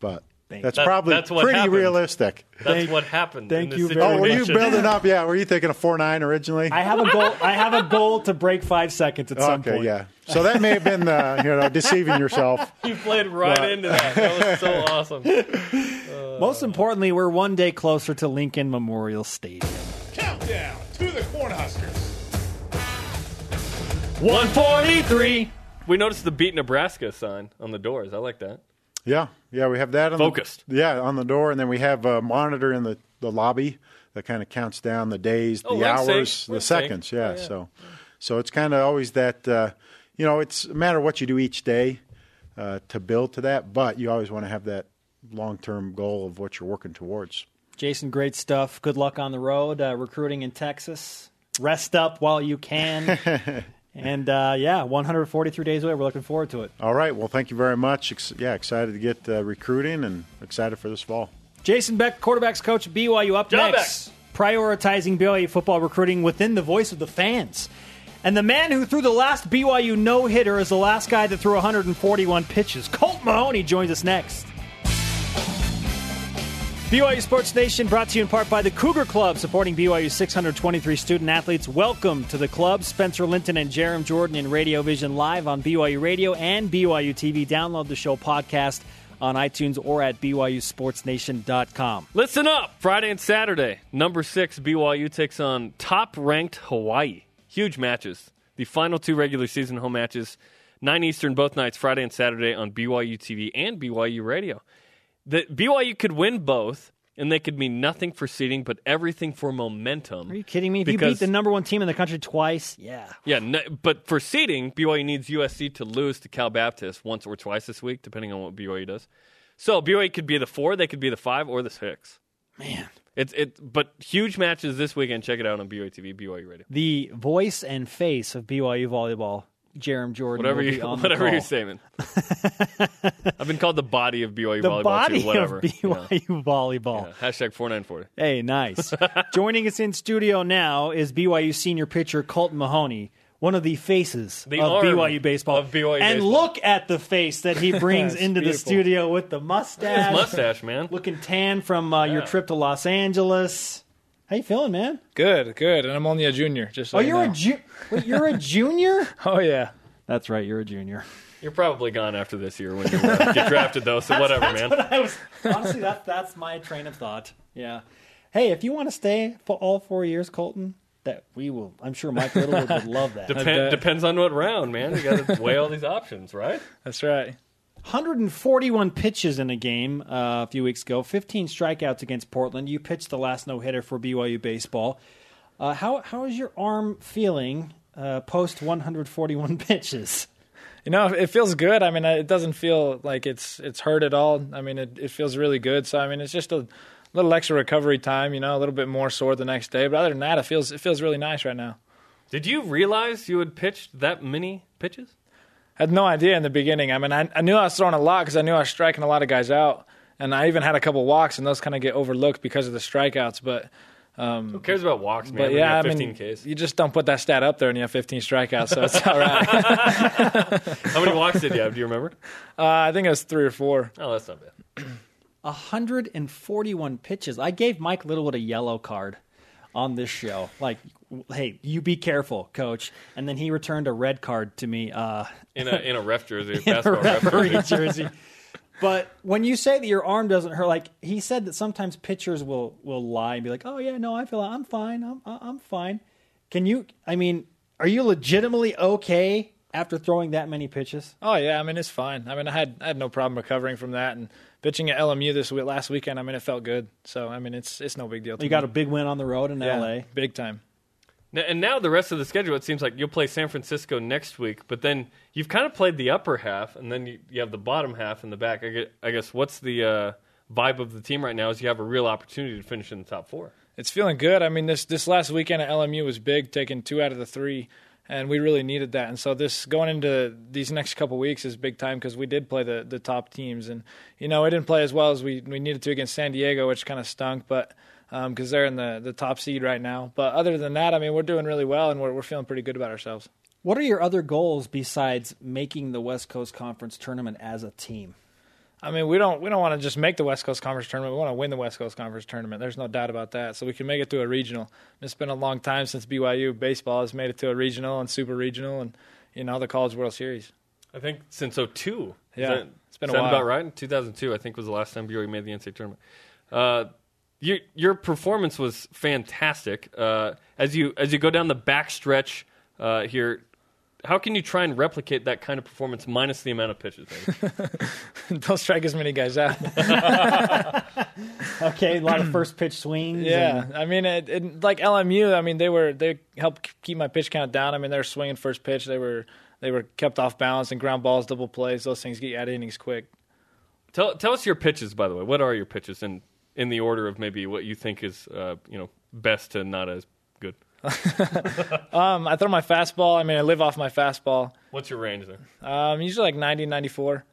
but that's that, probably that's pretty happened. realistic. That's thank, what happened. Thank you. Very oh, were you building up? Yeah. Were you thinking a four nine originally? I have a goal. I have a goal to break five seconds at okay, some point. Yeah. So that may have been uh, you know deceiving yourself. You played right but. into that. That was so awesome. Uh, Most importantly, we're one day closer to Lincoln Memorial Stadium. Countdown to the Cornhuskers. 143. We noticed the beat Nebraska sign on the doors. I like that. Yeah, yeah, we have that on focused. The, yeah, on the door, and then we have a monitor in the, the lobby that kind of counts down the days, oh, the hours, the seconds. Yeah, oh, yeah, so so it's kind of always that. Uh, you know, it's a matter of what you do each day uh, to build to that, but you always want to have that long term goal of what you're working towards. Jason, great stuff. Good luck on the road, uh, recruiting in Texas. Rest up while you can. And uh, yeah, 143 days away. We're looking forward to it. All right. Well, thank you very much. Ex- yeah, excited to get uh, recruiting and excited for this fall. Jason Beck, quarterbacks coach at BYU, up John next. Beck. Prioritizing BYU football recruiting within the voice of the fans. And the man who threw the last BYU no hitter is the last guy that threw 141 pitches. Colt Mahoney joins us next. BYU Sports Nation brought to you in part by the Cougar Club, supporting BYU's 623 student athletes. Welcome to the club. Spencer Linton and Jarom Jordan in Radio Vision live on BYU Radio and BYU TV. Download the show podcast on iTunes or at BYUSportsNation.com. Listen up! Friday and Saturday, number six BYU takes on top ranked Hawaii. Huge matches. The final two regular season home matches, 9 Eastern both nights, Friday and Saturday on BYU TV and BYU Radio. The BYU could win both, and they could mean nothing for seeding, but everything for momentum. Are you kidding me? If you beat the number one team in the country twice, yeah, yeah. No, but for seeding, BYU needs USC to lose to Cal Baptist once or twice this week, depending on what BYU does. So BYU could be the four, they could be the five, or the six. Man, it's it. But huge matches this weekend. Check it out on BYU TV, BYU Radio. The voice and face of BYU volleyball Jarom Jordan. Whatever you, whatever you're saying. I've been called the body of BYU the volleyball body too. Whatever. Of BYU yeah. volleyball. Yeah. Hashtag four nine forty. Hey, nice. Joining us in studio now is BYU senior pitcher Kolton Mahoney, one of the faces the of BYU baseball. Of BYU and baseball. look at the face that he brings into beautiful. the studio with the mustache. His mustache, man. Looking tan from uh, yeah. your trip to Los Angeles. How you feeling, man? Good, good. And I'm only a junior. Just so oh, you you're a ju- wait, you're a junior. oh yeah. That's right, you're a junior. You're probably gone after this year when you uh, get drafted, though. So whatever, man. I was honestly that that's my train of thought. Yeah. Hey, if you want to stay for all four years, Kolton, that we will. I'm sure Mike Littlewood would love that. Depen- depends on what round, man. You got to weigh all these options, right? That's right. 141 pitches in a game uh, a few weeks ago. 15 strikeouts against Portland. You pitched the last no hitter for BYU baseball. Uh, how how is your arm feeling uh, post 141 pitches? You know, it feels good. I mean, it doesn't feel like it's it's hurt at all. I mean, it, it feels really good. So I mean, it's just a little extra recovery time. You know, a little bit more sore the next day. But other than that, it feels it feels really nice right now. Did you realize you had pitched that many pitches? Had no idea in the beginning. I mean, I, I knew I was throwing a lot because I knew I was striking a lot of guys out, and I even had a couple walks, and those kind of get overlooked because of the strikeouts. But Who cares about walks, man? but when you yeah, have I mean, Ks. you just don't put that stat up there, and you have 15 strikeouts, so it's all right. How many walks did you have? Do you remember? uh, I think it was three or four. Oh, that's not bad. 141 pitches. I gave Mike Littlewood a yellow card on this show. Like, hey, you be careful, coach. And then he returned a red card to me. Uh, In a in a ref jersey, a in a basketball ref referee jersey. jersey. But when you say that your arm doesn't hurt, like he said that sometimes pitchers will will lie and be like, "Oh yeah, no, I feel I'm fine. I'm I'm fine." Can you? I mean, are you legitimately okay after throwing that many pitches? Oh yeah, I mean it's fine. I mean I had I had no problem recovering from that, and pitching at LMU this week, last weekend. I mean it felt good. So I mean it's it's no big deal. To You got a big win on the road in yeah, L.A. big time. Now- And now the rest of the schedule, it seems like you'll play San Francisco next week, but then you've kind of played the upper half, and then you, you have the bottom half in the back. I, get, I guess what's the uh, vibe of the team right now is you have a real opportunity to finish in the top four. It's feeling good. I mean, this this last weekend at LMU was big, taking two out of the three, and we really needed that. And so this going into these next couple weeks is big time because we did play the the top teams, and you know we didn't play as well as we we needed to against San Diego, which kind of stunk, but. Um, because they're in the, the top seed right now, but other than that, I mean, we're doing really well, and we're we're feeling pretty good about ourselves. What are your other goals besides making the West Coast Conference tournament as a team? I mean, we don't we don't want to just make the West Coast Conference tournament. We want to win the West Coast Conference tournament. There's no doubt about that. So we can make it to a regional. It's been a long time since BYU baseball has made it to a regional and super regional, and you know the College World Series. I think since 02. Yeah, that- it's been a while. about right? In 2002, I think, was the last time BYU made the NCAA tournament. Uh, your your performance was fantastic. Uh, as you as you go down the back stretch uh, here, how can you try and replicate that kind of performance minus the amount of pitches? maybe? don't strike as many guys out. Okay, a lot of first pitch swings. yeah, and- I mean, it, it, like LMU, I mean, they were they helped keep my pitch count down. I mean, they were swinging first pitch. They were they were kept off balance and ground balls, double plays. Those things get you out of innings quick. tell tell us your pitches, by the way. What are your pitches, in in the order of maybe what you think is uh, you know best to not as good? Um, I throw my fastball. I mean, I live off my fastball. What's your range there? Um, usually like 90, 94.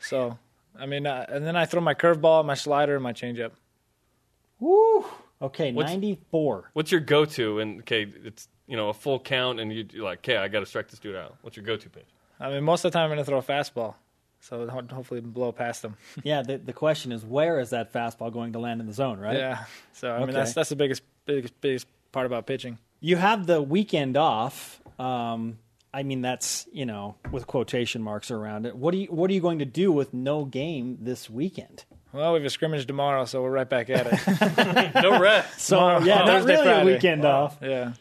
So, I mean, uh, and then I throw my curveball, my slider, and my changeup. Woo. Okay, What's- 94. What's your go to? And okay, it's you know a full count, and you- you're like, okay, I got to strike this dude out. What's your go to pitch? I mean, most of the time I'm going to throw a fastball. So ho- hopefully blow past them. Yeah, the, the question is where is that fastball going to land in the zone, right? Yeah. So I mean, Okay. that's that's the biggest biggest biggest part about pitching. You have the weekend off. Um, I mean, that's you know with quotation marks around it. What do you What are you going to do with no game this weekend? Well, we have a scrimmage tomorrow, so we're right back at it. No rest. So Tomorrow- yeah, not Thursday, really a Friday. weekend off. yeah.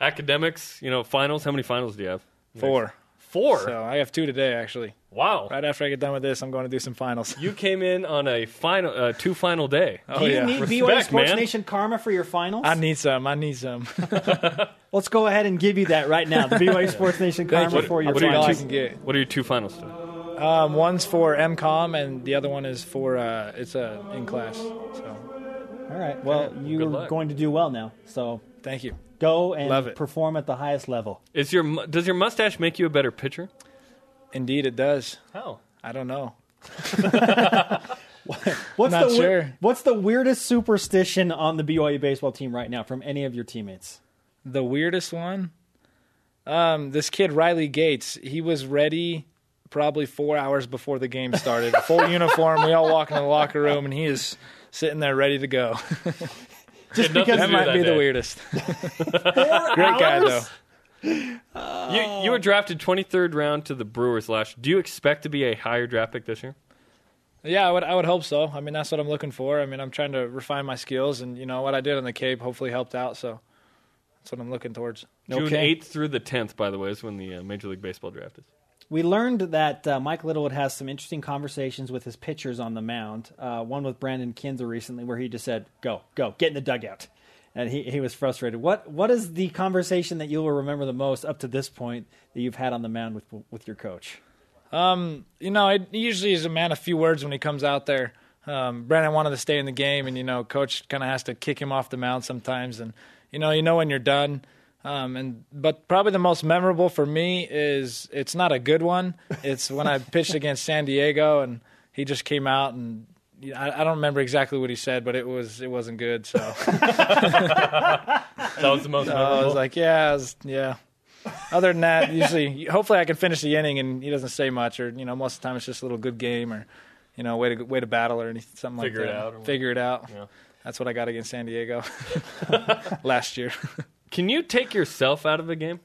Academics, you know, finals. How many finals do you have? Four. Four. So I have two today, actually. wow. Right after I get done with this, I'm going to do some finals. You came in on a final, uh, two final day. Oh, do you yeah. need Respect, BYU Sports man. Nation karma for your finals? I need some. I need some. Let's go ahead and give you that right now. The BYU Sports Nation karma you. for your I'll take all I finals. can get. What are your two finals today? Um, one's for MCOM, and the other one is for uh, it's a in class. So All right. Well, you're going to do well now. So thank you. Go and Love it. perform at the highest level. Is your mu- does your mustache make you a better pitcher? Indeed, it does. How? I don't know. What's Not the weir- sure. What's the weirdest superstition on the BYU baseball team right now from any of your teammates? The weirdest one. Um, this kid Riley Gates. He was ready probably four hours before the game started. Full uniform. We all walk in the locker room, and he is sitting there ready to go. Just because that might be day. the weirdest. Great guy though. You you were drafted 23rd round to the Brewers last. Do you expect to be a higher draft pick this year? Yeah, I would. I would hope so. I mean, that's what I'm looking for. I mean, I'm trying to refine my skills, and you know what I did on the Cape hopefully helped out. So that's what I'm looking towards. June Okay. 8th through the 10th, by the way, is when the uh, Major League Baseball draft is. We learned that uh, Mike Littlewood has some interesting conversations with his pitchers on the mound. Uh, one with Brandon Kinzer recently, where he just said, "Go, go, get in the dugout," and he he was frustrated. What what is the conversation that you will remember the most up to this point that you've had on the mound with with your coach? Um, you know, it usually is a man of few words when he comes out there. Um, Brandon wanted to stay in the game, and you know, coach kind of has to kick him off the mound sometimes, and you know, you know when you're done. Um, and but probably the most memorable for me is it's not a good one. It's when I pitched against San Diego, and he just came out and. you know, I, I don't remember exactly what he said, but it was it wasn't good. So That was the most I was like, yeah, was, yeah. Other than that, usually, hopefully, I can finish the inning and he doesn't say much, or you know, most of the time it's just a little good game, or you know, way to way to battle or anything, something Figure like it that. out or what- Figure it out. Yeah. That's what I got against San Diego last year. Can you take yourself out of a game?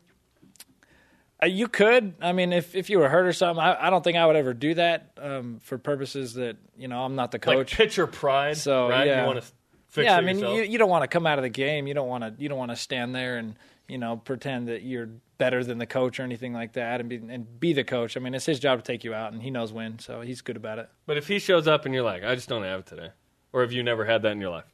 Uh, you could. I mean, if if you were hurt or something, I, I don't think I would ever do that um, for purposes that you know I'm not the Like coach. pitcher pride, So, right? yeah. You want to fix yeah, it I mean, yourself? you, you don't want to come out of the game. You don't want to you don't want to stand there and you know pretend that you're better than the coach or anything like that, and be and be the coach. I mean, it's his job to take you out, and he knows when, so he's good about it. But if he shows up and you're like, I just don't have it today, or have you never had that in your life?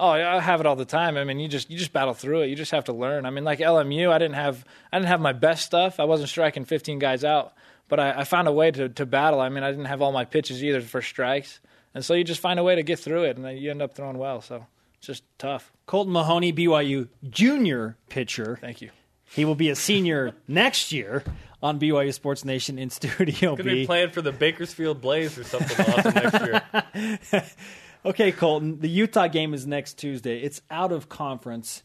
Oh, I have it all the time. I mean, you just you just battle through it. You just have to learn. I mean, like LMU, I didn't have I didn't have my best stuff. I wasn't striking 15 guys out, but I, I found a way to to battle. I mean, I didn't have all my pitches either for strikes, and so you just find a way to get through it, and then you end up throwing well. So it's just tough. Kolton Mahoney, BYU junior pitcher. Thank you. He will be a senior next year on BYU Sports Nation in Studio Could B. be playing for the Bakersfield Blaze or something awesome next year. Okay, Kolton, the Utah game is next Tuesday. It's out of conference.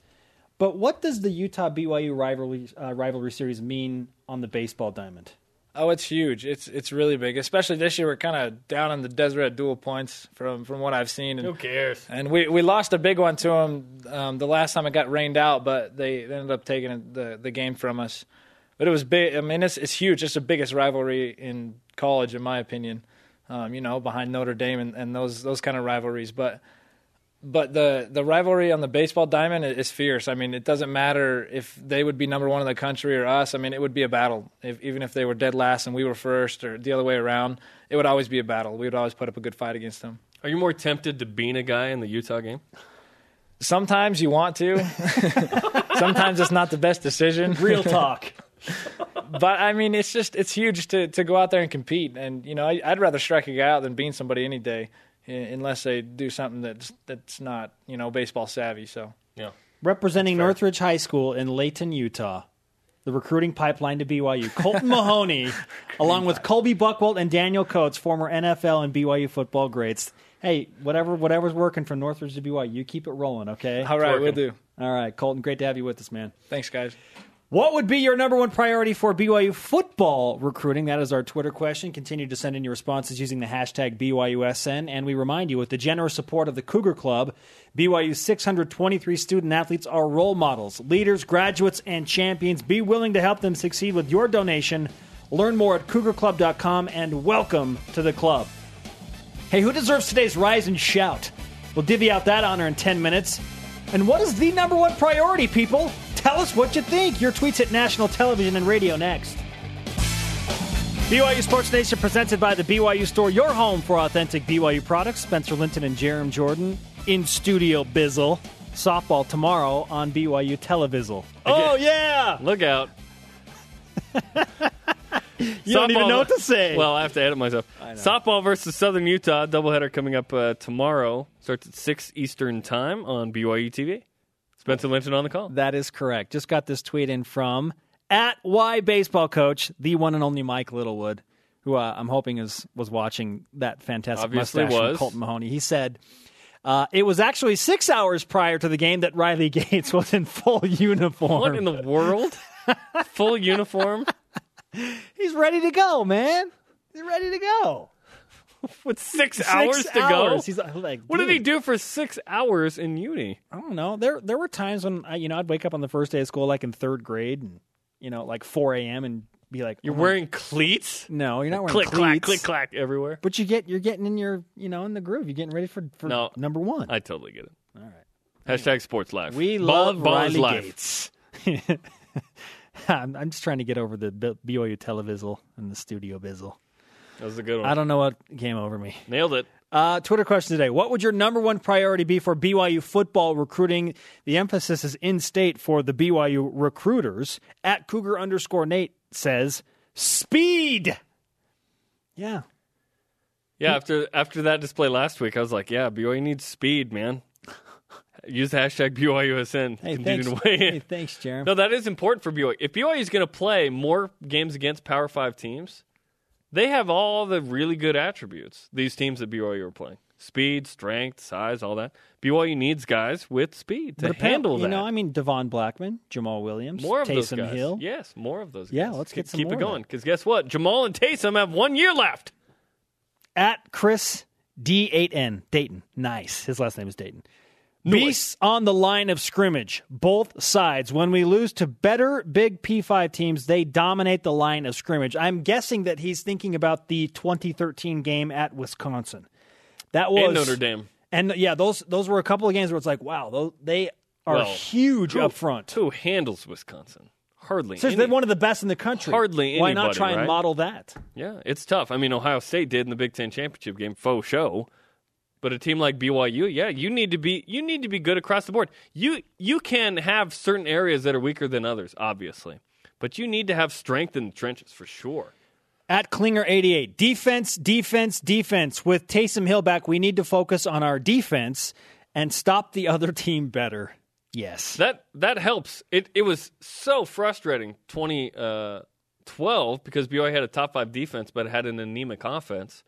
But what does the Utah BYU rivalry uh, rivalry series mean on the baseball diamond? Oh, it's huge. It's it's really big. Especially this year, we're kind of down in the desert at dual points from from what I've seen. And Who cares? And we, we lost a big one to them um, the last time it got rained out, but they ended up taking the the game from us. But it was big. I mean, it's it's huge. It's the biggest rivalry in college, in my opinion. Um, you know, behind Notre Dame and, and those those kind of rivalries. But but the the rivalry on the baseball diamond is fierce. I mean, it doesn't matter if they would be number one in the country or us. I mean, it would be a battle. If, even if they were dead last and we were first, or the other way around, it would always be a battle. We would always put up a good fight against them. Are you more tempted to bean a guy in the Utah game? Sometimes you want to. Sometimes it's not the best decision. Real talk. but I mean, it's just it's huge to to go out there and compete. And you know, I, I'd rather strike a guy out than bean somebody any day, unless they do something that's that's not you know baseball savvy. So Yeah. Representing Northridge High School in Layton, Utah, the recruiting pipeline to BYU, Kolton Mahoney, along with Colby Buckwalt and Daniel Coats, former NFL and BYU football greats. Hey, whatever whatever's working from Northridge to BYU, you keep it rolling, okay? all right, we'll do. All right, Kolton, great to have you with us, man. Thanks, guys. What would be your number one priority for BYU football recruiting? That is our Twitter question. Continue to send in your responses using the hashtag BYUSN. And we remind you, with the generous support of the Cougar Club, BYU's 623 student athletes are role models, leaders, graduates, and champions. Be willing to help them succeed with your donation. Learn more at cougarclub.com and welcome to the club. Hey, who deserves today's rise and shout? We'll divvy out that honor in 10 minutes. And what is the number one priority, people? Tell us what you think. Your tweets at national television and radio next. BYU Sports Nation presented by the BYU Store, your home for authentic BYU products. Spencer Linton and Jarom Jordan in studio Bizzle. Softball tomorrow on BYU Televizzle. Oh, yeah! Look out. You don't even know what to say. Well, I have to edit myself. Softball versus Southern Utah doubleheader coming up uh, tomorrow. Starts at six Eastern time on BYU TV. Spencer Linton on the call. That is correct. Just got this tweet in from at Y Baseball Coach, the one and only Mike Littlewood, who uh, I'm hoping is was watching that fantastic Obviously mustache from. Kolton Mahoney. He said. Uh, it was actually six hours prior to the game that Riley Gates was in full uniform. What in the world? Full uniform? He's ready to go, man. He's ready to go. with six, Six hours to hours. go. He's uh, like, what did he do for six hours in uni? I don't know. There there were times when I, you know I'd wake up on the first day of school, like in third grade, and you know, like 4 a.m. and be like, You're oh wearing cleats, No, you're not wearing cleats. click clack, click clack everywhere. But you get you're getting in your you know in the groove. You're getting ready for, for No. number one. I totally get it. All right. Hashtag sports life. We Ball- love Riley life. Gates. I'm, I'm just trying to get over the BYU televizzle and the studio bizzle. That was a good one. I don't know what came over me. Nailed it. Uh, Twitter question today. What would your number one priority be for BYU football recruiting? The emphasis is in state for the BYU recruiters. At Cougar underscore Nate says speed. Yeah. Yeah, after after that display last week, I was like, yeah, BYU needs speed, man. Use the hashtag BYUSN. Hey, thanks. Hey, thanks, Jeremy. No, that is important for BYU. If BYU is going to play more games against Power Five teams, they have all the really good attributes. These teams that BYU are playing: speed, strength, size, all that. BYU needs guys with speed to handle that. You know, I mean, Devon Blackmon, Jamaal Williams, more of those Taysom guys. Hill. Yes, more of those. Guys. Yeah, let's get Keep- some keep more it going. Because guess what? Jamaal and Taysom have one year left. At Chris D8N Dayton. Nice. His last name is Dayton. Beasts on the line of scrimmage, both sides. When we lose to better Big P5 teams, they dominate the line of scrimmage. I'm guessing that he's thinking about the 2013 game at Wisconsin. That was And Notre Dame. And yeah, those those were a couple of games where it's like, wow, those, they are Well, huge who- up front. Who handles Wisconsin? Hardly. So any. they're one of the best in the country. Hardly Why not try and right? model that? Yeah, it's tough. I mean, Ohio State did in the Big Ten championship game, faux show. But a team like BYU, yeah, you need to be you need to be good across the board. You you can have certain areas that are weaker than others, obviously, but you need to have strength in the trenches for sure. At Klinger88, defense, defense, defense. With Taysom Hill back, we need to focus on our defense and stop the other team better. Yes. That that helps. It it was so frustrating 2012 uh, because BYU had a top five defense, but had an anemic offense,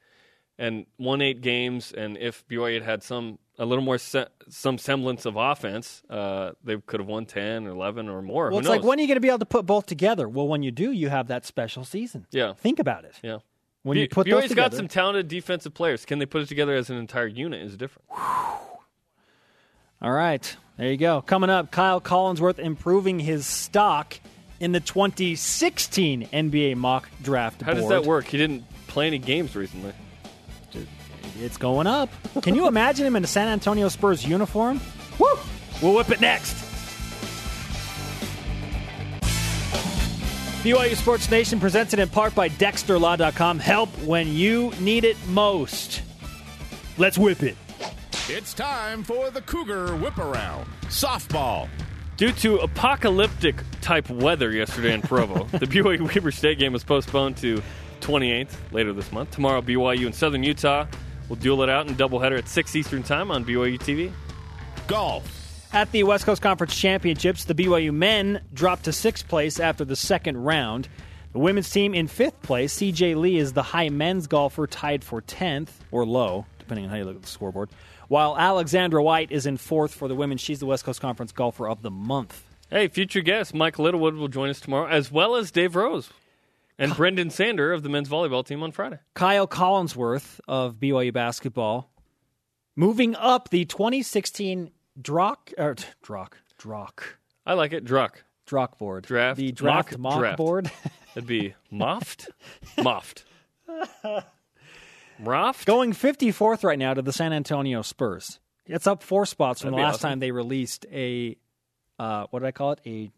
and won eight games. And if BYU had had some a little more se- some semblance of offense, uh, they could have won 10 or 11 or more. well, Who it's like, when are you going to be able to put both together? Well, when you do, you have that special season. Yeah. Think about it. Yeah. When B- you put BYU's those together. got some talented defensive players. Can they put it together as an entire unit is different. All right. There you go. Coming up, Kyle Collinsworth improving his stock in the 2016 NBA mock draft How does that work? He didn't play any games recently. It's going up. Can you imagine him in a San Antonio Spurs uniform? Woo! We'll whip it next. BYU Sports Nation presented in part by DexterLaw.com. Help when you need it most. Let's whip it. It's time for the Cougar Whip Around. Softball. Due to apocalyptic type weather yesterday in Provo, the BYU Weber State game was postponed to 28th later this month. Tomorrow, BYU in Southern Utah will duel it out in doubleheader at 6 Eastern Time on BYU TV. Golf. At the West Coast Conference Championships, the BYU men dropped to sixth place after the second round. The women's team in fifth place. CJ Lee is the high men's golfer, tied for 10th, or low, depending on how you look at the scoreboard. While Alexandra White is in fourth for the women. She's the West Coast Conference golfer of the month. Hey, future guest Mike Littlewood will join us tomorrow, as well as Dave Rose and Brendan Sander of the men's volleyball team on Friday. Kyle Collinsworth of BYU basketball moving up the 2016 Drock, or Drock, Drock, I like it. Druck. Drock board. Draft, The draft mock mock draft. board. It'd be Moft? Moft. Roft? Going 54th right now to the San Antonio Spurs. It's up four spots from That'd the last awesome. time they released a, uh, what did I call it? A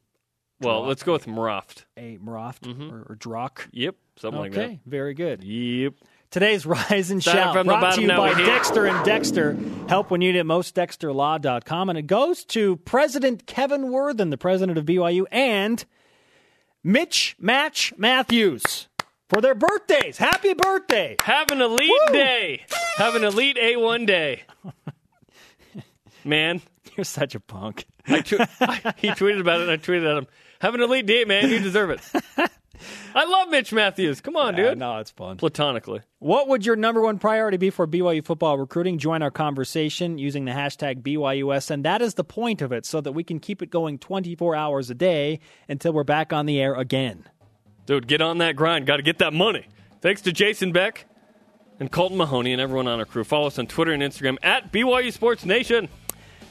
Well, let's go with Mroft. a Mroft mm-hmm. or, or Drock. Yep, something Okay, like that. Okay, very good. Yep. Today's Rise and Start Shout brought to you by here. Dexter and Dexter. Help when you need it most, dexterlaw.com. And it goes to President Kevin Worthen, the president of BYU, and Mitch Match Mathews for their birthdays. Happy birthday! Have an elite day. Have an elite A1 day. Man, You're such a punk. I tw- I- he tweeted about it and I tweeted at him. Have an elite date, man. You deserve it. I love Mitch Mathews. Come on, Yeah, dude. no, it's fun. Platonically. What would your number one priority be for BYU football recruiting? Join our conversation using the hashtag BYUS, and that is the point of it, so that we can keep it going 24 hours a day until we're back on the air again. Dude, get on that grind. Got to get that money. Thanks to Jason Beck and Kolton Mahoney and everyone on our crew. Follow us on Twitter and Instagram at BYU Sports Nation.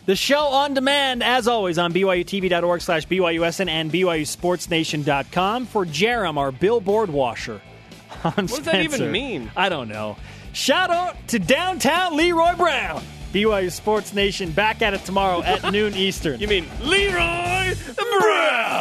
The show on demand, as always, on BYUTV.org slash BYUSN and BYUSportsNation.com for Jarom, our billboard washer. what does that even mean? I don't know. Shout out to downtown Leroy Brown. BYU Sports Nation back at it tomorrow at noon Eastern. You mean Leroy Brown?